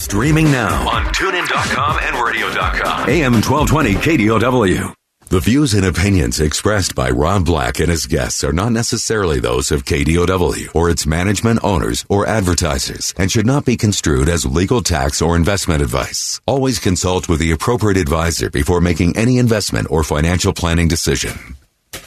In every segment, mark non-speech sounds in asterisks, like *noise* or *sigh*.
Streaming now on tunein.com and radio.com. AM 1220 KDOW. The views and opinions expressed by Rob Black and his guests are not necessarily those of KDOW or its management owners or advertisers and should not be construed as legal tax or investment advice. Always consult with the appropriate advisor before making any investment or financial planning decision.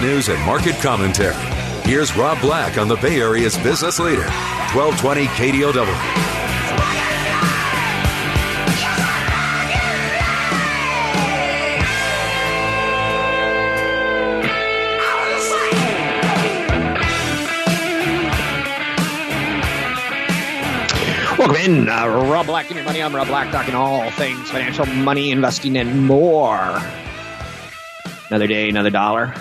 news and market commentary. Here's Rob Black on the Bay Area's business leader, 1220 KDOW. Welcome in, uh, Rob Black and your money. I'm Rob Black, talking all things financial, money, investing, and more. Another day, another dollar.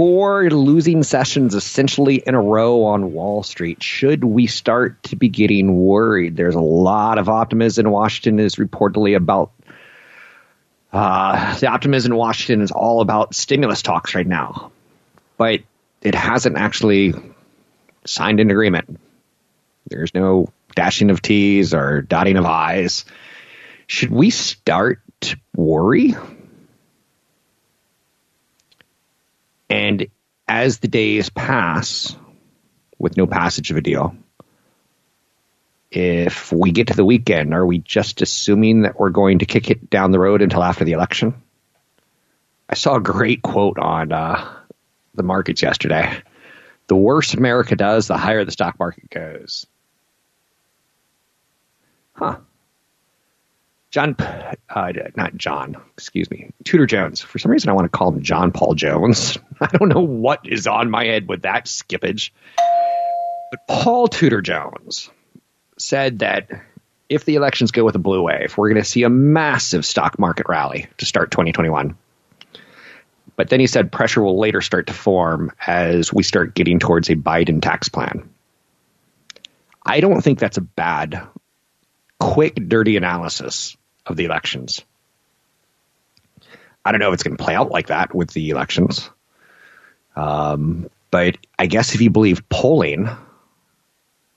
Four losing sessions essentially in a row on Wall Street. Should we start to be getting worried? There's a lot of optimism in Washington is reportedly about uh, the optimism in Washington is all about stimulus talks right now, but it hasn't actually signed an agreement. There's no dashing of T's or dotting of I's. Should we start to worry? And as the days pass, with no passage of a deal, if we get to the weekend, are we just assuming that we're going to kick it down the road until after the election? I saw a great quote on uh, the markets yesterday. The worse America does, the higher the stock market goes. Huh. John, uh, not John, excuse me, Tudor Jones. For some reason, I want to call him John Paul Jones. *laughs* I don't know what is on my head with that skippage. But Paul Tudor Jones said that if the elections go with a blue wave, we're going to see a massive stock market rally to start 2021. But then he said pressure will later start to form as we start getting towards a Biden tax plan. I don't think that's a bad quick, dirty analysis of the elections. I don't know if it's going to play out like that with the elections. Um, but I guess if you believe polling,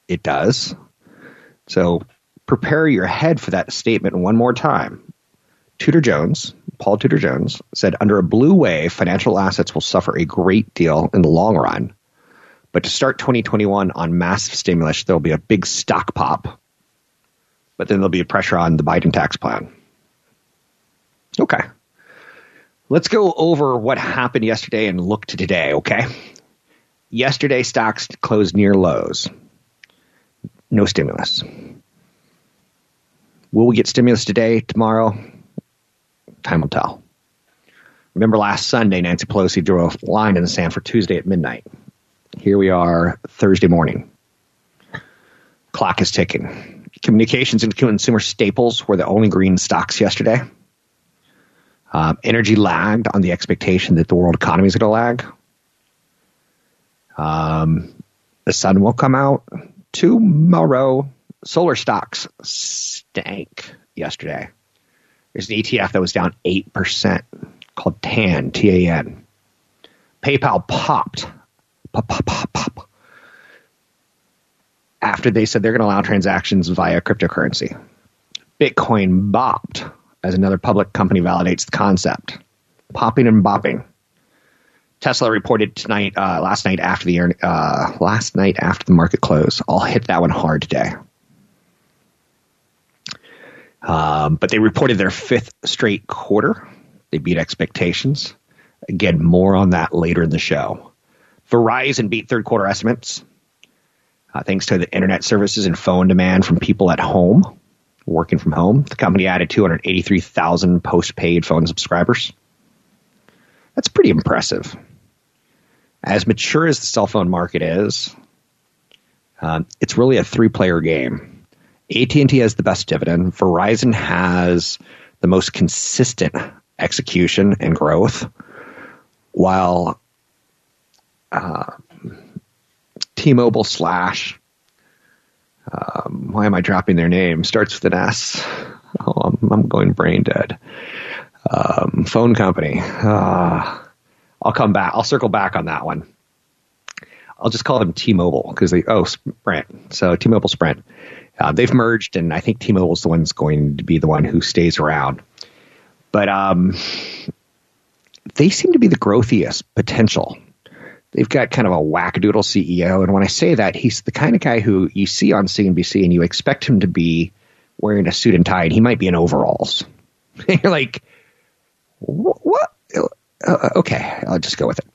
it does. So prepare your head for that statement one more time. Tudor Jones, Paul Tudor Jones, said under a blue wave, financial assets will suffer a great deal in the long run. But to start 2021 on massive stimulus, there'll be a big stock pop but then there'll be a pressure on the Biden tax plan. Okay. Let's go over what happened yesterday and look to today, okay? Yesterday, stocks closed near lows. No stimulus. Will we get stimulus today, tomorrow? Time will tell. Remember last Sunday, Nancy Pelosi drew a line in the sand for Tuesday at midnight. Here we are, Thursday morning. Clock is ticking communications and consumer staples were the only green stocks yesterday. Um, energy lagged on the expectation that the world economy is going to lag. Um, the sun will come out tomorrow. Solar stocks stank yesterday. There's an ETF that was down 8% called TAN, T A N. PayPal popped. Pop, pop, pop, pop after they said they're going to allow transactions via cryptocurrency. Bitcoin bopped as another public company validates the concept. Popping and bopping. Tesla reported tonight, uh, last night after the uh, last night after the market close. I'll hit that one hard today. Um, but they reported their fifth straight quarter. They beat expectations. Again, more on that later in the show. Verizon beat third quarter estimates uh, thanks to the internet services and phone demand from people at home, working from home. The company added 283,000 postpaid phone subscribers. That's pretty impressive. As mature as the cell phone market is, um, it's really a three-player game. AT&T has the best dividend. Verizon has the most consistent execution and growth, while uh, T-Mobile slash um, why am I dropping their name? Starts with an S. Oh, I'm, I'm going brain dead. Um, phone company. Uh, I'll come back. I'll circle back on that one. I'll just call them T-Mobile because they oh Sprint. So T-Mobile Sprint. Uh, they've merged, and I think T-Mobile's the one that's going to be the one who stays around. But um, they seem to be the growthiest potential they've got kind of a wackadoodle CEO. And when I say that, he's the kind of guy who you see on CNBC and you expect him to be wearing a suit and tie, and he might be in overalls. *laughs* And you're like, what? Uh, okay, I'll just go with it.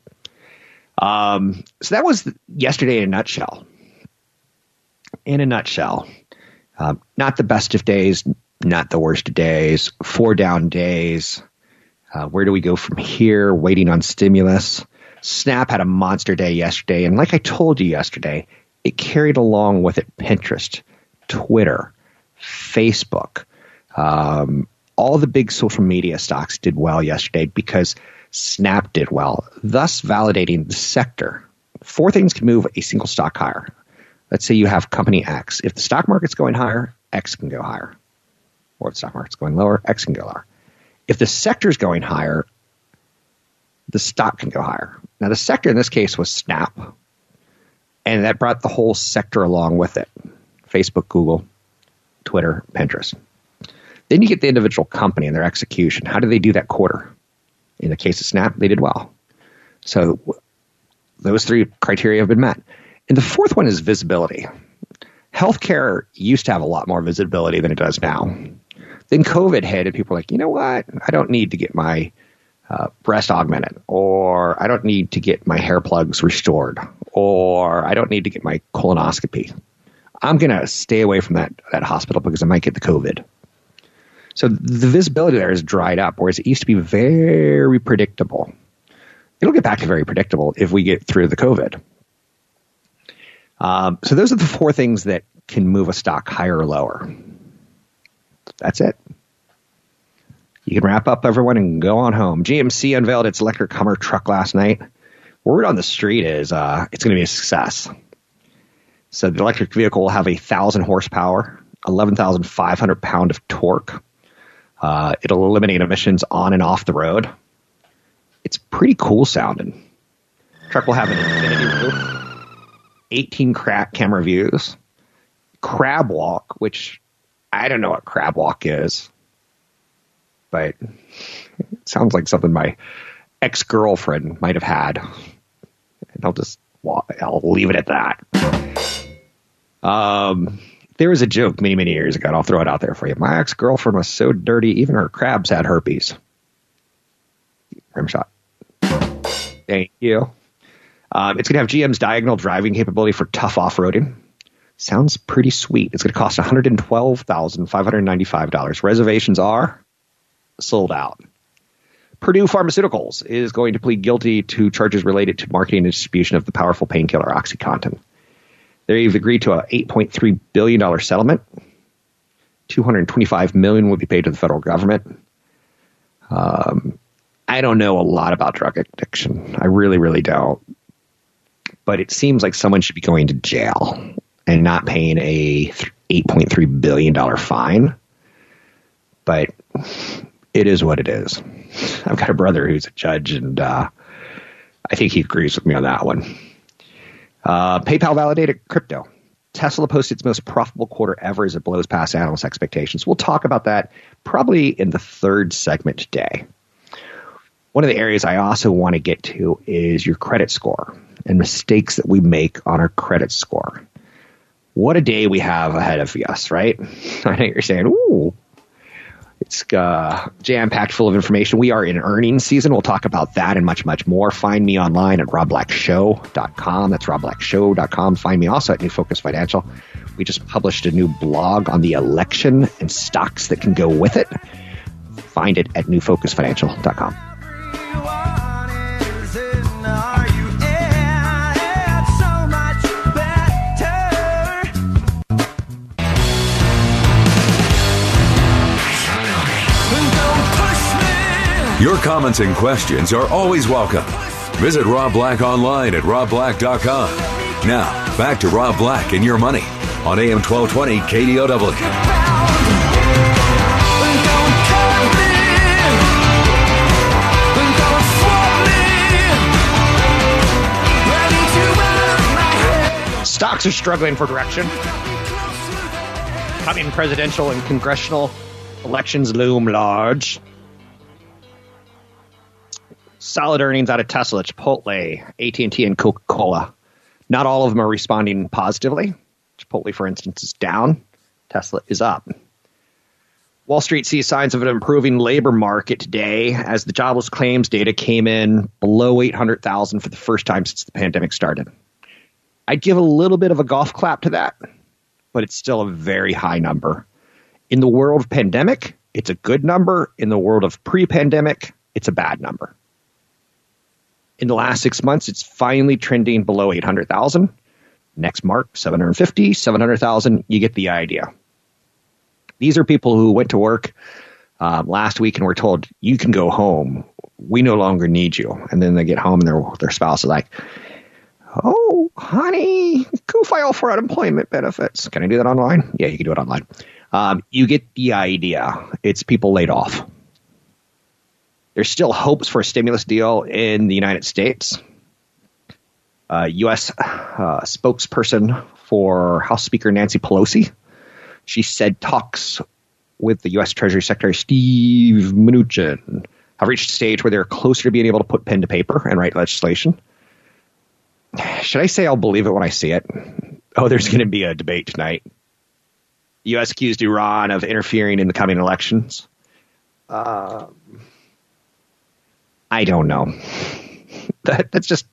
Um, so that was yesterday in a nutshell. In a nutshell, um, not the best of days, not the worst of days, four down days. Uh, where do we go from here? Waiting on stimulus. Snap had a monster day yesterday, and like I told you yesterday, it carried along with it Pinterest, Twitter, Facebook. Um, all the big social media stocks did well yesterday because Snap did well, thus validating the sector. Four things can move a single stock higher. Let's say you have company X. If the stock market's going higher, X can go higher. Or if the stock market's going lower, X can go lower. If the sector's going higher, the stock can go higher. Now, the sector in this case was Snap, and that brought the whole sector along with it Facebook, Google, Twitter, Pinterest. Then you get the individual company and their execution. How do they do that quarter? In the case of Snap, they did well. So those three criteria have been met. And the fourth one is visibility. Healthcare used to have a lot more visibility than it does now. Then COVID hit, and people were like, you know what? I don't need to get my uh, breast augmented, or I don't need to get my hair plugs restored, or I don't need to get my colonoscopy. I'm going to stay away from that, that hospital because I might get the COVID. So the visibility there is dried up, whereas it used to be very predictable. It'll get back to very predictable if we get through the COVID. Um, so those are the four things that can move a stock higher or lower. That's it. You can wrap up everyone and go on home. GMC unveiled its electric Hummer truck last night. Word on the street is uh, it's going to be a success. So the electric vehicle will have a thousand horsepower, eleven thousand five hundred pound of torque. Uh, it'll eliminate emissions on and off the road. It's pretty cool sounding. truck will have an infinity roof, 18 crack camera views, crab walk, which I don't know what crab walk is but it sounds like something my ex girlfriend might have had. And I'll just I'll leave it at that. Um, there was a joke many many years ago. And I'll throw it out there for you. My ex girlfriend was so dirty, even her crabs had herpes. Rim shot. Thank you. Um, it's going to have GM's diagonal driving capability for tough off roading. Sounds pretty sweet. It's going to cost $112,595. Reservations are sold out. Purdue Pharmaceuticals is going to plead guilty to charges related to marketing and distribution of the powerful painkiller OxyContin. They've agreed to a $8.3 billion settlement. 225 million will be paid to the federal government. Um, I don't know a lot about drug addiction. I really, really don't. But it seems like someone should be going to jail and not paying a $8.3 billion fine. But it is what it is. I've got a brother who's a judge, and uh, I think he agrees with me on that one. Uh, PayPal validated crypto. Tesla posted its most profitable quarter ever as it blows past analyst expectations. We'll talk about that probably in the third segment today. One of the areas I also want to get to is your credit score and mistakes that we make on our credit score. What a day we have ahead of us, right? *laughs* I know you're saying, ooh, It's uh, jam packed full of information. We are in earnings season. We'll talk about that and much, much more. Find me online at robblackshow.com. That's robblackshow.com. Find me also at New Focus Financial. We just published a new blog on the election and stocks that can go with it. Find it at newfocusfinancial.com. Your comments and questions are always welcome. Visit Rob Black online at robblack.com. Now, back to Rob Black and your money on AM 1220 KDOW. Stocks are struggling for direction. Coming presidential and congressional elections loom large. Solid earnings out of Tesla, Chipotle, AT&T, and Coca-Cola. Not all of them are responding positively. Chipotle, for instance, is down. Tesla is up. Wall Street sees signs of an improving labor market today as the jobless claims data came in below 800,000 for the first time since the pandemic started. I'd give a little bit of a golf clap to that, but it's still a very high number. In the world of pandemic, it's a good number. In the world of pre pandemic, it's a bad number. In the last six months, it's finally trending below 800,000. Next mark, 750, 700,000. You get the idea. These are people who went to work um, last week and were told, you can go home. We no longer need you. And then they get home and their, their spouse is like, oh, honey, go file for unemployment benefits. Can I do that online? Yeah, you can do it online. Um, you get the idea. It's people laid off. There's still hopes for a stimulus deal in the United States. Uh, U.S. Uh, spokesperson for House Speaker Nancy Pelosi, she said talks with the U.S. Treasury Secretary Steve Mnuchin have reached a stage where they're closer to being able to put pen to paper and write legislation. Should I say I'll believe it when I see it? Oh, there's going to be a debate tonight. U.S. accused Iran of interfering in the coming elections. Uh, I don't know. *laughs* that, that's just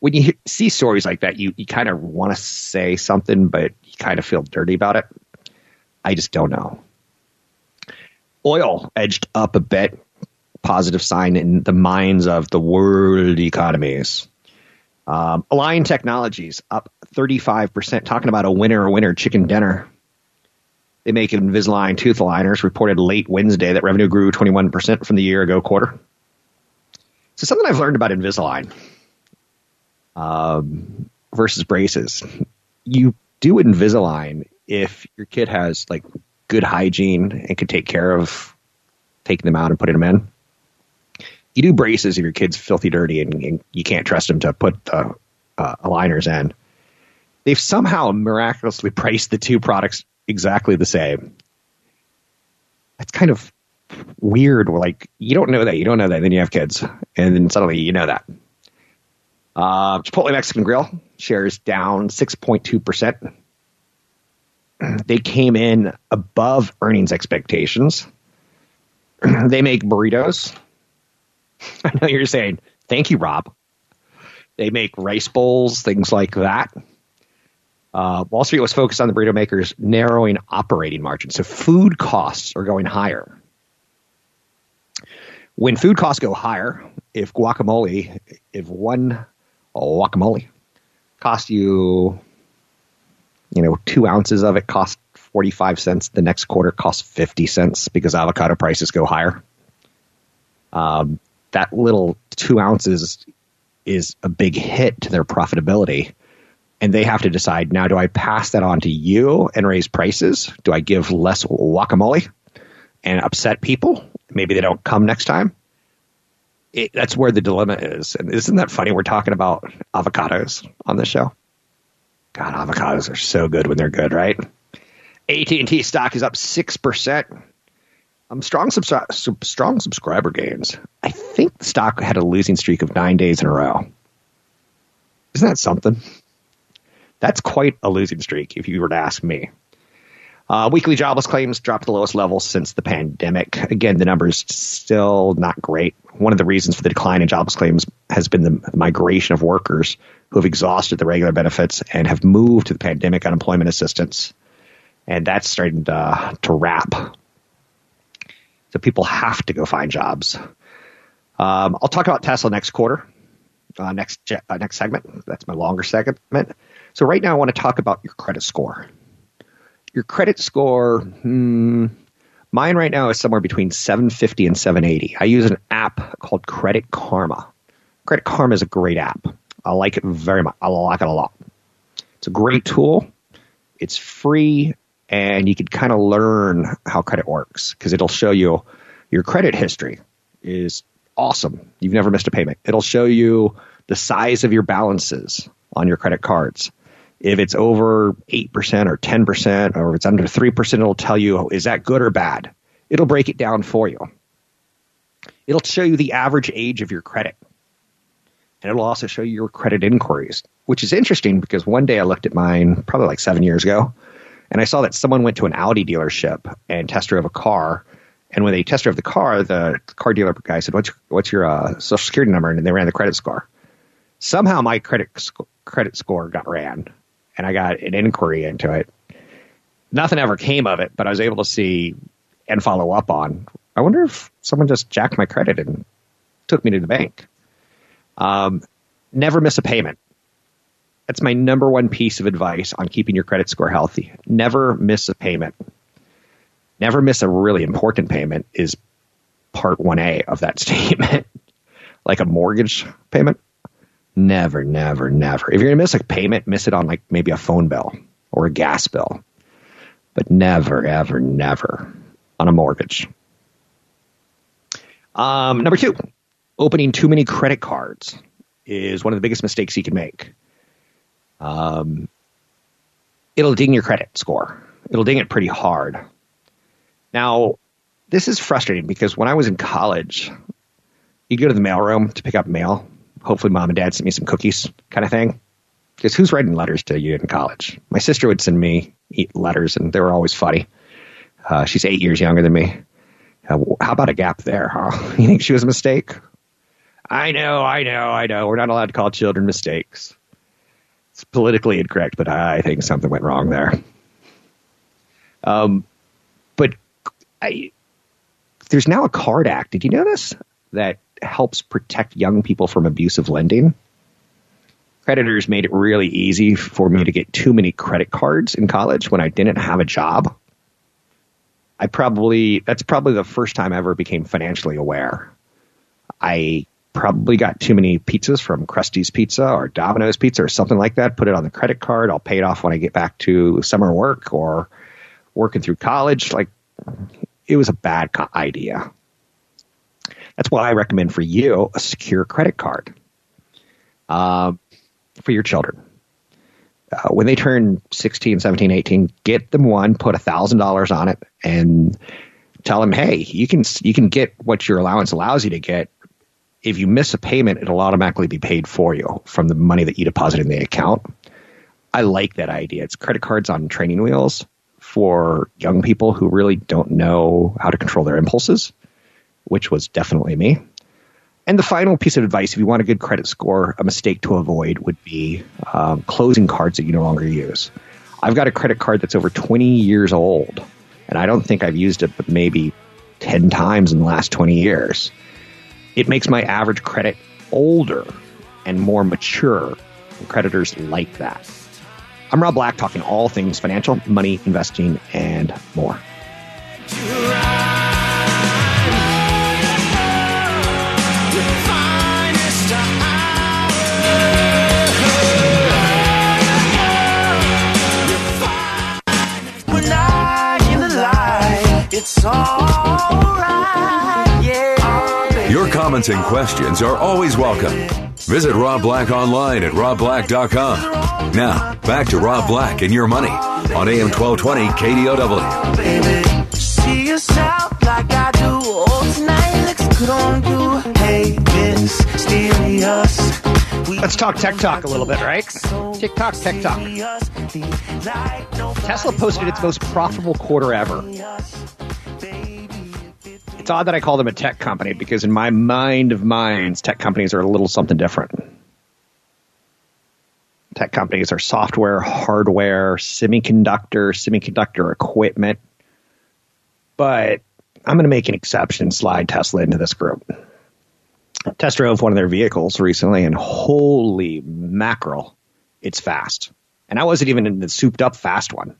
when you see stories like that, you, you kind of want to say something, but you kind of feel dirty about it. I just don't know. Oil edged up a bit, positive sign in the minds of the world economies. Um, Align Technologies up 35%, talking about a winner or winner chicken dinner. They make Invisalign tooth aligners, reported late Wednesday that revenue grew 21% from the year ago quarter. So something I've learned about Invisalign um, versus braces. You do Invisalign if your kid has like good hygiene and can take care of taking them out and putting them in. You do braces if your kid's filthy dirty and, and you can't trust them to put the uh, aligners in. They've somehow miraculously priced the two products exactly the same. That's kind of weird. Like you don't know that, you don't know that, then you have kids, and then suddenly you know that. Uh, Chipotle Mexican Grill shares down six point two percent. They came in above earnings expectations. *clears throat* they make burritos. *laughs* I know you're saying, thank you, Rob. They make rice bowls, things like that. Uh, Wall Street was focused on the burrito makers narrowing operating margins. So food costs are going higher. When food costs go higher, if guacamole, if one guacamole cost you, you know, two ounces of it cost 45 cents, the next quarter costs 50 cents because avocado prices go higher. Um, that little two ounces is a big hit to their profitability. And they have to decide now do I pass that on to you and raise prices? Do I give less guacamole and upset people? Maybe they don't come next time. It, that's where the dilemma is. And isn't that funny? We're talking about avocados on this show. God, avocados are so good when they're good, right? AT&T stock is up 6%. Um, strong, subs- sub- strong subscriber gains. I think the stock had a losing streak of nine days in a row. Isn't that something? That's quite a losing streak, if you were to ask me. Uh, weekly jobless claims dropped to the lowest level since the pandemic. Again, the numbers still not great. One of the reasons for the decline in jobless claims has been the migration of workers who have exhausted the regular benefits and have moved to the pandemic unemployment assistance. And that's starting to, to wrap. So people have to go find jobs. Um, I'll talk about Tesla next quarter, uh, next uh, next segment. That's my longer segment. So right now, I want to talk about your credit score your credit score, hmm, mine right now is somewhere between 750 and 780. I use an app called Credit Karma. Credit Karma is a great app. I like it very much. I like it a lot. It's a great tool. It's free, and you can kind of learn how credit works because it'll show you your credit history is awesome. You've never missed a payment. It'll show you the size of your balances on your credit cards. If it's over 8% or 10%, or if it's under 3%, it'll tell you, is that good or bad? It'll break it down for you. It'll show you the average age of your credit. And it'll also show you your credit inquiries, which is interesting because one day I looked at mine probably like seven years ago, and I saw that someone went to an Audi dealership and test drove a car. And when they test drove the car, the car dealer guy said, "What's your, what's your uh, social security number?" And they ran the credit score. Somehow my credit sc- credit score got ran, and I got an inquiry into it. Nothing ever came of it, but I was able to see and follow up on. I wonder if someone just jacked my credit and took me to the bank. Um, never miss a payment. That's my number one piece of advice on keeping your credit score healthy. Never miss a payment. Never miss a really important payment is part 1A of that *laughs* statement. like a mortgage payment. Never, never, never. If you're going to miss a payment, miss it on like maybe a phone bill or a gas bill. But never, ever, never on a mortgage. Um, number two, opening too many credit cards is one of the biggest mistakes you can make. Um, it'll ding your credit score. It'll ding it pretty hard. Now, this is frustrating because when I was in college, you'd go to the mailroom to pick up mail hopefully mom and dad sent me some cookies kind of thing. Because who's writing letters to you in college? My sister would send me letters, and they were always funny. Uh, she's eight years younger than me. Uh, how about a gap there? Huh? *laughs* You think she was a mistake? I know, I know, I know. We're not allowed to call children mistakes. It's politically incorrect, but I think something went wrong there. Um, but I, there's now a card act. Did you know this? That helps protect young people from abusive lending. Creditors made it really easy for me to get too many credit cards in college when I didn't have a job. I probably, that's probably the first time I ever became financially aware. I probably got too many pizzas from Krusty's Pizza or Domino's Pizza or something like that. Put it on the credit card. I'll pay it off when I get back to summer work or working through college. Like it was a bad idea. That's why I recommend for you a secure credit card uh, for your children. Uh, when they turn 16, 17, 18, get them one, put $1,000 on it, and tell them, hey, you can, you can get what your allowance allows you to get. If you miss a payment, it'll automatically be paid for you from the money that you deposit in the account. I like that idea. It's credit cards on training wheels for young people who really don't know how to control their impulses which was definitely me. And the final piece of advice, if you want a good credit score, a mistake to avoid would be um, closing cards that you no longer use. I've got a credit card that's over 20 years old, and I don't think I've used it but maybe 10 times in the last 20 years. It makes my average credit older and more mature. And creditors like that. I'm Rob Black, talking all things financial, money, investing, and more. It's yeah. Your comments and questions are always welcome. Visit Rob Black online at robblack.com. Now, back to Rob Black and your money on AM 1220 KDOW. Baby, see yourself like I do. Oh, tonight looks good on you. Hey, mysterious Let's talk tech talk a little bit, right? TikTok, tech talk. Tesla posted its most profitable quarter ever. It's odd that I call them a tech company because, in my mind of minds, tech companies are a little something different. Tech companies are software, hardware, semiconductor, semiconductor equipment. But I'm going to make an exception, slide Tesla into this group. Test drove one of their vehicles recently, and holy mackerel, it's fast. And I wasn't even in the souped up fast one.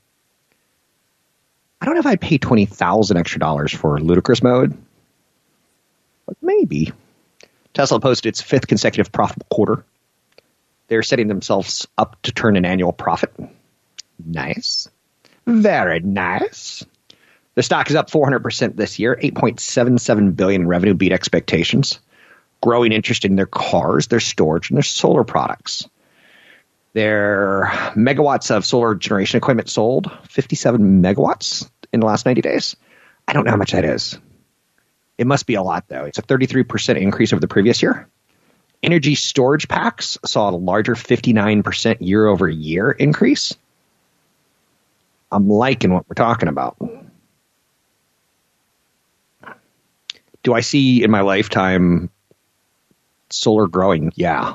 I don't know if I'd pay twenty thousand extra dollars for ludicrous mode, but maybe. Tesla posted its fifth consecutive profitable quarter. They're setting themselves up to turn an annual profit. Nice. Very nice. The stock is up 400% this year, 8.77 billion in revenue beat expectations. Growing interest in their cars, their storage, and their solar products. Their megawatts of solar generation equipment sold, 57 megawatts in the last 90 days. I don't know how much that is. It must be a lot, though. It's a 33% increase over the previous year. Energy storage packs saw a larger 59% year over year increase. I'm liking what we're talking about. Do I see in my lifetime solar growing? Yeah.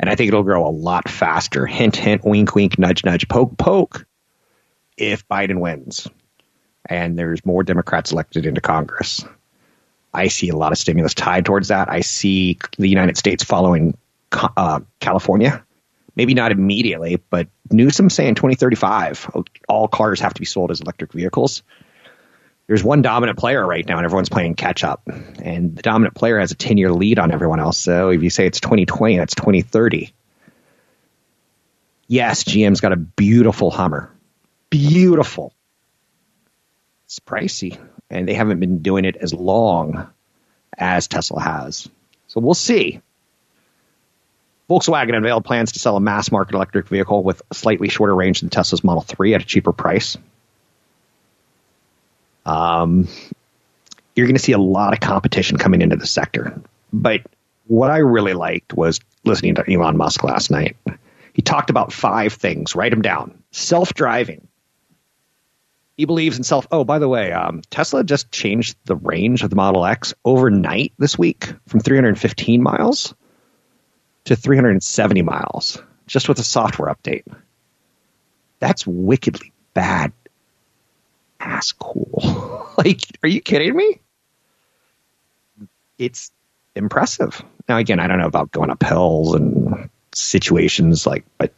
And I think it'll grow a lot faster. Hint, hint, wink, wink, nudge, nudge, poke, poke if Biden wins and there's more Democrats elected into Congress. I see a lot of stimulus tied towards that. I see the United States following uh, California. Maybe not immediately, but Newsom saying 2035, all cars have to be sold as electric vehicles there's one dominant player right now and everyone's playing catch up. And the dominant player has a 10 year lead on everyone else. So if you say it's 2020, that's 2030. Yes, GM's got a beautiful Hummer. Beautiful. It's pricey. And they haven't been doing it as long as Tesla has. So we'll see. Volkswagen unveiled plans to sell a mass market electric vehicle with slightly shorter range than Tesla's Model 3 at a cheaper price. Um, you're going to see a lot of competition coming into the sector. But what I really liked was listening to Elon Musk last night. He talked about five things. Write them down. Self driving. He believes in self. Oh, by the way, um, Tesla just changed the range of the Model X overnight this week from 315 miles to 370 miles, just with a software update. That's wickedly bad ass cool. *laughs* like, are you kidding me? It's impressive. Now, again, I don't know about going up hills and situations like, but,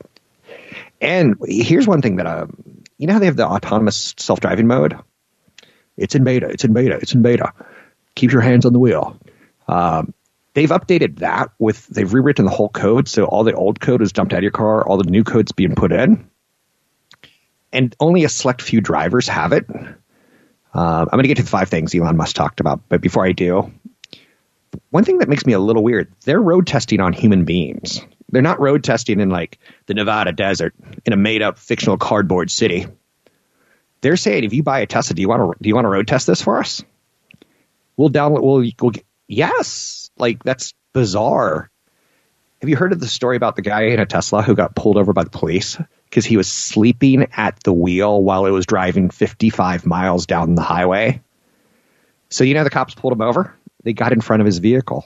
and here's one thing that, um, you know how they have the autonomous self driving mode? It's in beta. It's in beta. It's in beta. Keep your hands on the wheel. Um, they've updated that with, they've rewritten the whole code. So all the old code is dumped out of your car. All the new code's being put in and only a select few drivers have it. Uh, I'm going to get to the five things Elon Musk talked about, but before I do, one thing that makes me a little weird: they're road testing on human beings. They're not road testing in like the Nevada desert in a made-up fictional cardboard city. They're saying, if you buy a Tesla, do you want to do you want to road test this for us? We'll download. We'll, we'll yes, like that's bizarre. Have you heard of the story about the guy in a Tesla who got pulled over by the police because he was sleeping at the wheel while it was driving 55 miles down the highway. So, you know, the cops pulled him over. They got in front of his vehicle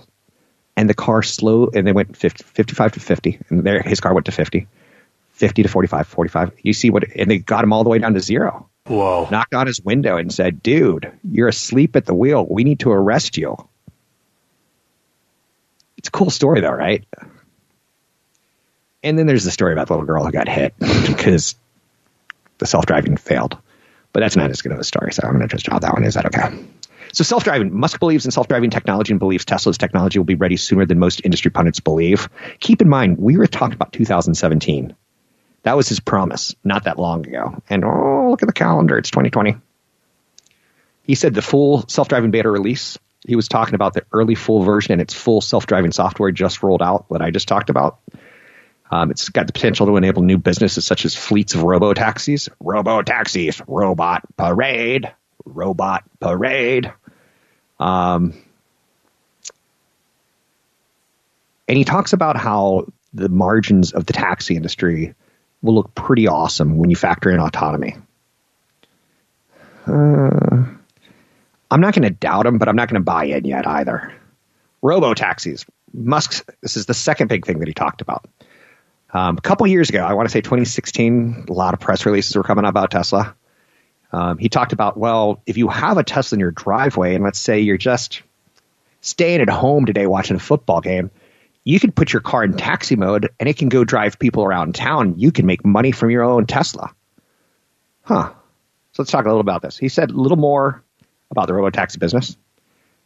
and the car slowed and they went 50, 55 to 50 and there his car went to 50, 50 to 45, 45. You see what, and they got him all the way down to zero. Whoa. Knocked on his window and said, dude, you're asleep at the wheel. We need to arrest you. It's a cool story though, right? And then there's the story about the little girl who got hit *laughs* because the self driving failed. But that's not as good of a story, so I'm going to just drop that one. Is that okay? So self driving. Musk believes in self driving technology and believes Tesla's technology will be ready sooner than most industry pundits believe. Keep in mind, we were talking about 2017. That was his promise not that long ago. And oh, look at the calendar. It's 2020. He said the full self driving beta release. He was talking about the early full version and its full self driving software just rolled out, what I just talked about. Um, it's got the potential to enable new businesses such as fleets of robo taxis, robo taxis, robot parade, robot parade. Um, and he talks about how the margins of the taxi industry will look pretty awesome when you factor in autonomy. Uh, I'm not going to doubt him, but I'm not going to buy in yet either. Robo taxis. Musk's, this is the second big thing that he talked about. Um, a couple years ago, I want to say 2016, a lot of press releases were coming out about Tesla. Um, he talked about, well, if you have a Tesla in your driveway, and let's say you're just staying at home today watching a football game, you can put your car in taxi mode and it can go drive people around town. You can make money from your own Tesla. Huh. So let's talk a little about this. He said a little more about the robo taxi business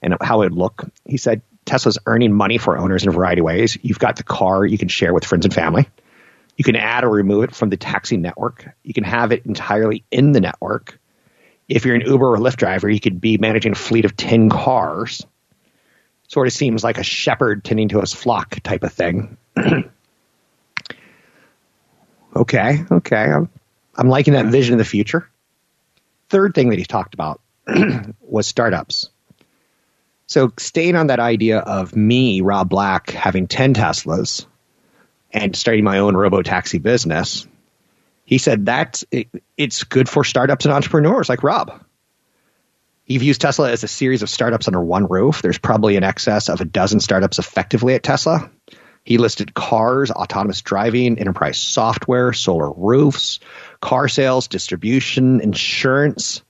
and how it would look. He said Tesla's earning money for owners in a variety of ways. You've got the car you can share with friends and family. You can add or remove it from the taxi network. You can have it entirely in the network. If you're an Uber or Lyft driver, you could be managing a fleet of 10 cars sort of seems like a shepherd tending to his flock type of thing. *clears throat* okay, okay. I'm, I'm liking that vision of the future. Third thing that he talked about *clears throat* was startups. So staying on that idea of me, Rob Black, having 10 Teslas and starting my own robo taxi business, he said that it, it's good for startups and entrepreneurs like Rob. He views Tesla as a series of startups under one roof. There's probably an excess of a dozen startups effectively at Tesla. He listed cars, autonomous driving, enterprise software, solar roofs, car sales, distribution, insurance.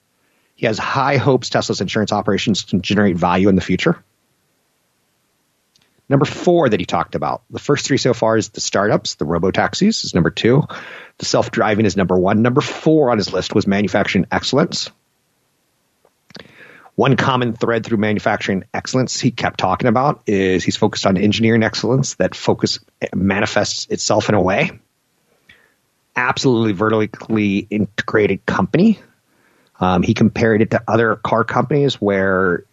He has high hopes Tesla's insurance operations can generate value in the future. Number four that he talked about. The first three so far is the startups, the robo taxis is number two. The self driving is number one. Number four on his list was manufacturing excellence. One common thread through manufacturing excellence he kept talking about is he's focused on engineering excellence that focus manifests itself in a way. Absolutely vertically integrated company. Um, he compared it to other car companies where,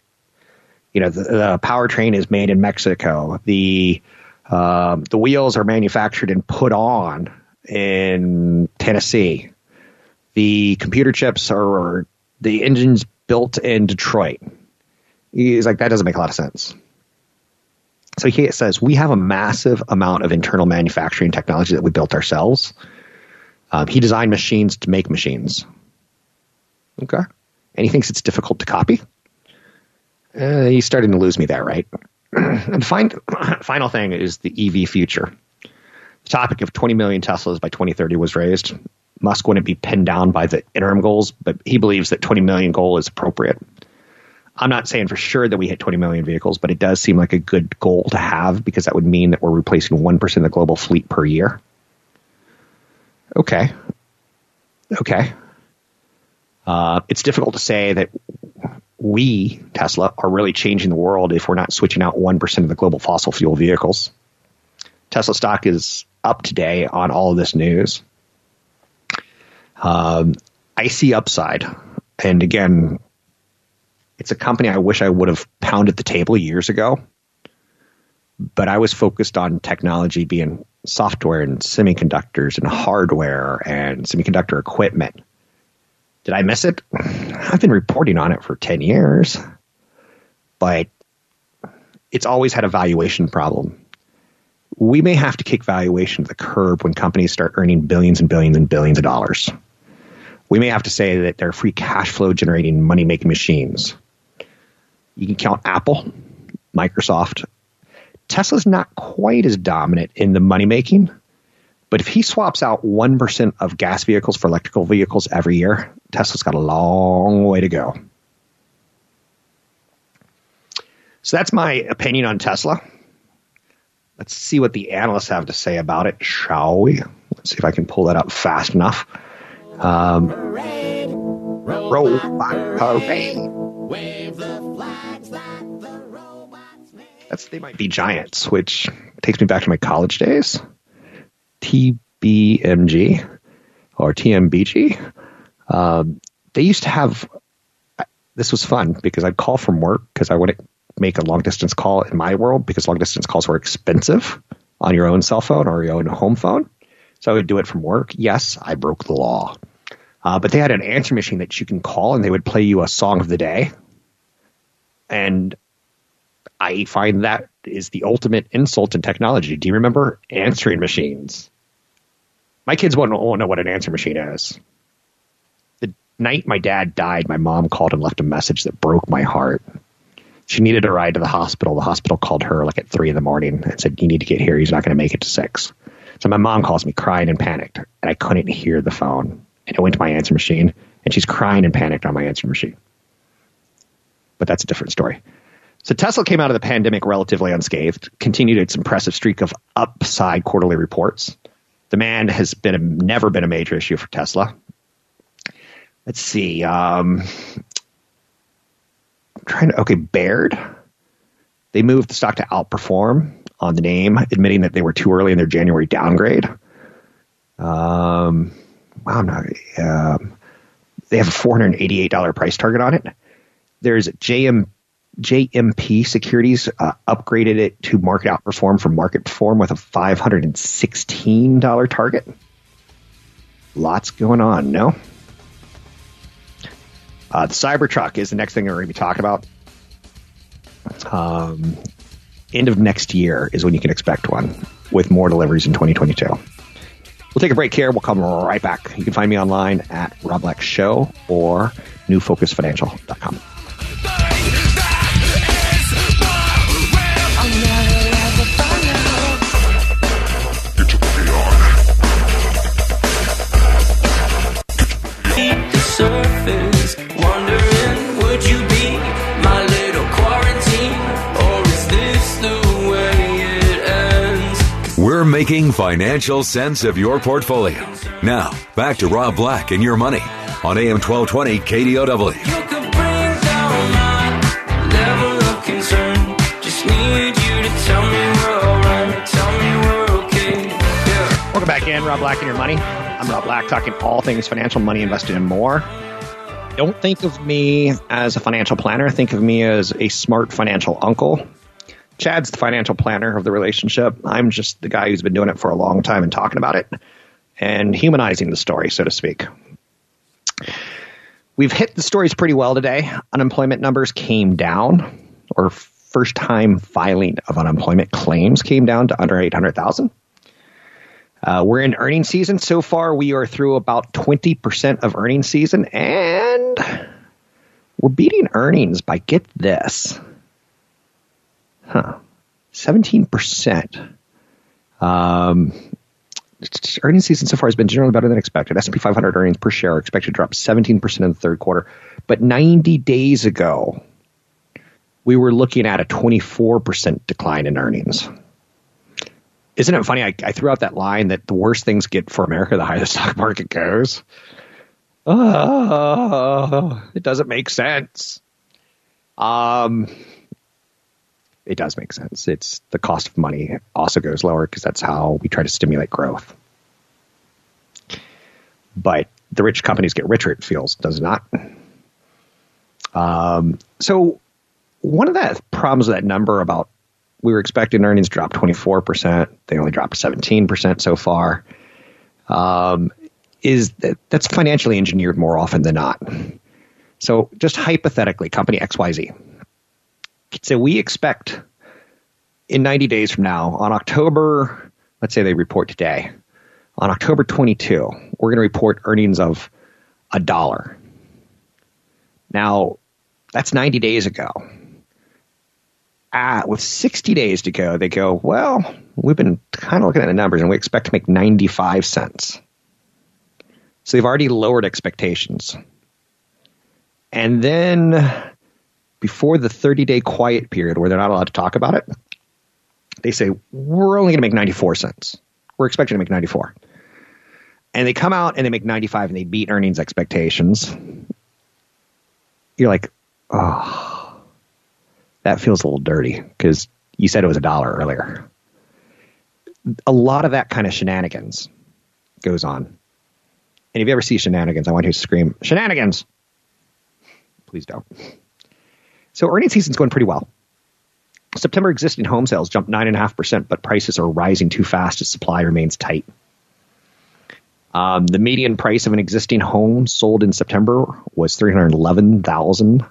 you know, the, the powertrain is made in Mexico. The um, the wheels are manufactured and put on in Tennessee. The computer chips are the engines built in Detroit. He's like, that doesn't make a lot of sense. So he says, we have a massive amount of internal manufacturing technology that we built ourselves. Um, he designed machines to make machines. Okay. And he thinks it's difficult to copy. Uh, he's starting to lose me there, right? *clears throat* and find, *clears throat* final thing is the EV future. The topic of 20 million Teslas by 2030 was raised. Musk wouldn't be pinned down by the interim goals, but he believes that 20 million goal is appropriate. I'm not saying for sure that we hit 20 million vehicles, but it does seem like a good goal to have because that would mean that we're replacing 1% of the global fleet per year. Okay. Okay. Uh, it's difficult to say that we, Tesla, are really changing the world if we're not switching out 1% of the global fossil fuel vehicles. Tesla stock is up today on all of this news. Um, I see upside. And again, it's a company I wish I would have pounded the table years ago. But I was focused on technology being software and semiconductors and hardware and semiconductor equipment. Did I miss it? I've been reporting on it for 10 years, but it's always had a valuation problem. We may have to kick valuation to the curb when companies start earning billions and billions and billions of dollars we may have to say that they're free cash flow generating money making machines. You can count Apple, Microsoft. Tesla's not quite as dominant in the money making, but if he swaps out 1% of gas vehicles for electrical vehicles every year, Tesla's got a long way to go. So that's my opinion on Tesla. Let's see what the analysts have to say about it, shall we? Let's see if I can pull that up fast enough. Um, robot parade. That's they might be giants, which takes me back to my college days. TBMG or TMBG. Um, they used to have. This was fun because I'd call from work because I wouldn't make a long distance call in my world because long distance calls were expensive on your own cell phone or your own home phone. So I would do it from work. Yes, I broke the law. Uh, but they had an answer machine that you can call and they would play you a song of the day. And I find that is the ultimate insult in technology. Do you remember answering machines? My kids won't, won't know what an answering machine is. Night my dad died, my mom called and left a message that broke my heart. She needed a ride to the hospital. The hospital called her like at three in the morning and said, You need to get here. He's not going to make it to six. So my mom calls me crying and panicked, and I couldn't hear the phone. And I went to my answer machine, and she's crying and panicked on my answer machine. But that's a different story. So Tesla came out of the pandemic relatively unscathed, continued its impressive streak of upside quarterly reports. Demand has been a, never been a major issue for Tesla. Let's see. Um, I'm trying to okay, Baird. They moved the stock to outperform on the name, admitting that they were too early in their January downgrade. Um, wow, not, um, they have a $488 price target on it. There's JM, JMP Securities uh, upgraded it to market outperform from market perform with a $516 target. Lots going on, no? Uh, the Cybertruck is the next thing we're going to be talking about. Um, end of next year is when you can expect one with more deliveries in 2022. We'll take a break here. We'll come right back. You can find me online at Rob Black Show or newfocusfinancial.com. surface, making financial sense of your portfolio. Now, back to Rob Black and your money on AM 1220 KDOW. You could bring down my level of concern. Just need you to tell me we're alright, tell me we're okay. Yeah. Welcome back in, Rob Black and Your Money. I'm Rob Black, talking all things financial, money, invested, and more. Don't think of me as a financial planner. Think of me as a smart financial uncle. Chad's the financial planner of the relationship. I'm just the guy who's been doing it for a long time and talking about it and humanizing the story, so to speak. We've hit the stories pretty well today. Unemployment numbers came down, or first time filing of unemployment claims came down to under 800,000. Uh, we're in earnings season. So far, we are through about 20% of earnings season, and we're beating earnings by get this. Huh. 17%. Um, earnings season so far has been generally better than expected. S&P 500 earnings per share are expected to drop 17% in the third quarter. But 90 days ago, we were looking at a 24% decline in earnings isn't it funny? I, I, threw out that line that the worse things get for America, the higher the stock market goes. Oh, it doesn't make sense. Um, it does make sense. It's the cost of money also goes lower because that's how we try to stimulate growth. But the rich companies get richer. It feels, does not? Um, so one of the problems with that number about we were expecting earnings to drop 24%. They only dropped 17% so far. Um, is that that's financially engineered more often than not. So just hypothetically, company XYZ. So we expect in 90 days from now, on October, let's say they report today, on October 22, we're going to report earnings of a dollar. Now, that's 90 days ago at, with 60 days to go, they go, well, we've been kind of looking at the numbers and we expect to make 95 cents. So they've already lowered expectations. And then before the 30 day quiet period where they're not allowed to talk about it, they say, we're only going to make 94 cents. We're expecting to make 94. And they come out and they make 95 and they beat earnings expectations. You're like, oh that feels a little dirty because you said it was a dollar earlier. A lot of that kind of shenanigans goes on. And if you ever see shenanigans, I want you to scream, shenanigans! Please don't. So earnings season's going pretty well. September existing home sales jumped 9.5%, but prices are rising too fast as supply remains tight. Um, the median price of an existing home sold in September was 311000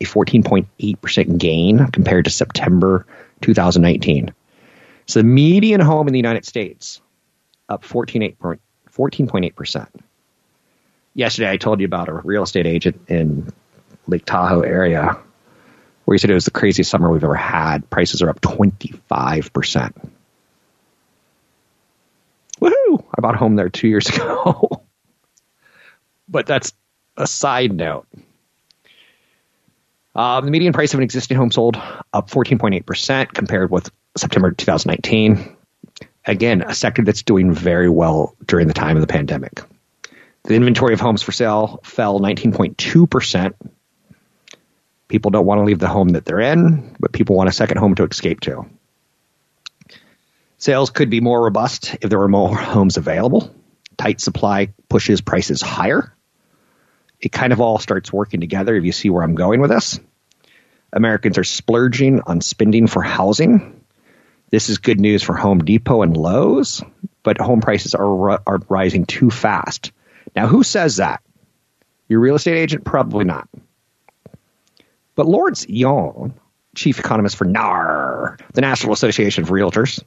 a 14.8% gain compared to September 2019. So the median home in the United States up 14.8%. Yesterday, I told you about a real estate agent in Lake Tahoe area where he said it was the craziest summer we've ever had. Prices are up 25%. Woohoo! I bought a home there two years *laughs* ago. but that's a side note. Um, the median price of an existing home sold up 14.8% compared with September 2019. Again, a sector that's doing very well during the time of the pandemic. The inventory of homes for sale fell 19.2%. People don't want to leave the home that they're in, but people want a second home to escape to. Sales could be more robust if there were more homes available. Tight supply pushes prices higher. It kind of all starts working together if you see where I'm going with this. Americans are splurging on spending for housing. This is good news for Home Depot and Lowe's, but home prices are, are rising too fast. Now, who says that? Your real estate agent? Probably not. But Lawrence Yun, chief economist for NAR, the National Association of Realtors,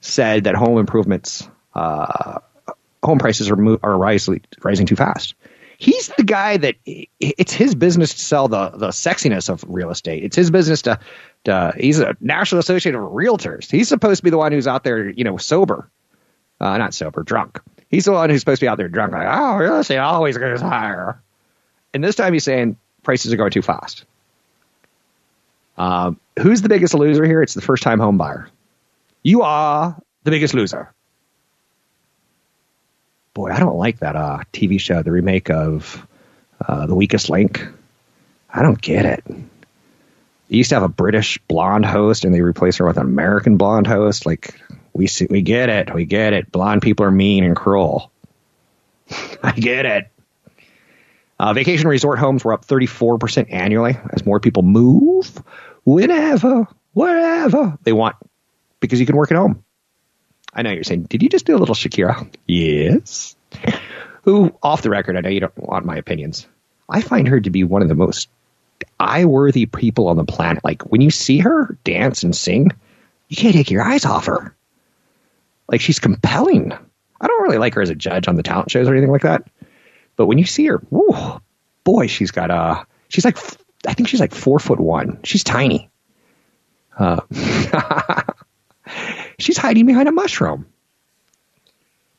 said that home improvements, uh, home prices are, are rising, rising too fast. He's the guy that it's his business to sell the, the sexiness of real estate. It's his business to, to he's a National Association of Realtors. He's supposed to be the one who's out there, you know, sober, uh, not sober, drunk. He's the one who's supposed to be out there drunk, like, oh, real estate always goes higher. And this time he's saying prices are going too fast. Um, who's the biggest loser here? It's the first time home buyer. You are the biggest loser. Boy, I don't like that uh, TV show, the remake of uh, The Weakest Link. I don't get it. They used to have a British blonde host, and they replaced her with an American blonde host. Like we see, we get it, we get it. Blonde people are mean and cruel. *laughs* I get it. Uh, vacation resort homes were up 34% annually as more people move whenever, wherever they want because you can work at home. I know you're saying, did you just do a little Shakira? Yes. Who, off the record, I know you don't want my opinions. I find her to be one of the most eye worthy people on the planet. Like when you see her dance and sing, you can't take your eyes off her. Like she's compelling. I don't really like her as a judge on the talent shows or anything like that. But when you see her, whoo, boy, she's got a, she's like, I think she's like four foot one. She's tiny. Uh, *laughs* she's hiding behind a mushroom.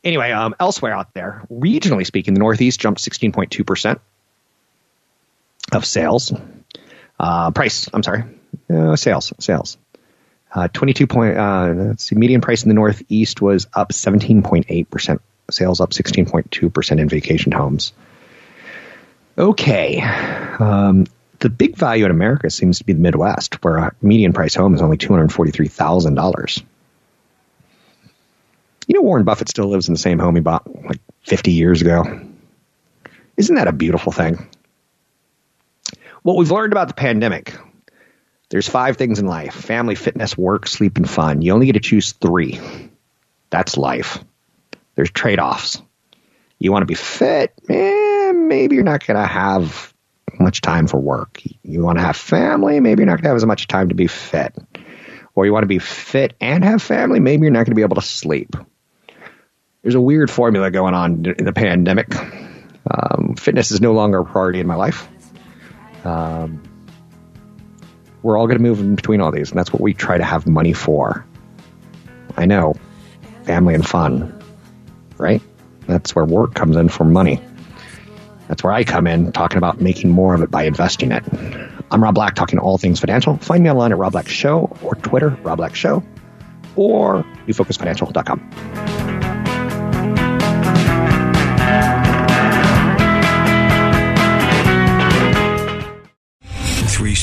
Anyway, um, elsewhere out there, regionally speaking, the Northeast jumped 16.2% of sales. Uh, price, I'm sorry, uh, sales, sales. Uh, 22 point, uh, let's see, median price in the Northeast was up 17.8%, sales up 16.2% in vacation homes. Okay. Um, the big value in America seems to be the Midwest, where a median price home is only $243,000. You know, Warren Buffett still lives in the same home he bought like 50 years ago. Isn't that a beautiful thing? What we've learned about the pandemic there's five things in life family, fitness, work, sleep, and fun. You only get to choose three. That's life. There's trade offs. You want to be fit? Eh, maybe you're not going to have much time for work. You want to have family? Maybe you're not going to have as much time to be fit. Or you want to be fit and have family? Maybe you're not going to be able to sleep. There's a weird formula going on in the pandemic. Um, fitness is no longer a priority in my life. Um, we're all going to move in between all these, and that's what we try to have money for. I know, family and fun, right? That's where work comes in for money. That's where I come in, talking about making more of it by investing it. I'm Rob Black, talking all things financial. Find me online at Rob Black Show or Twitter, Rob Black Show, or newfocusfinancial.com.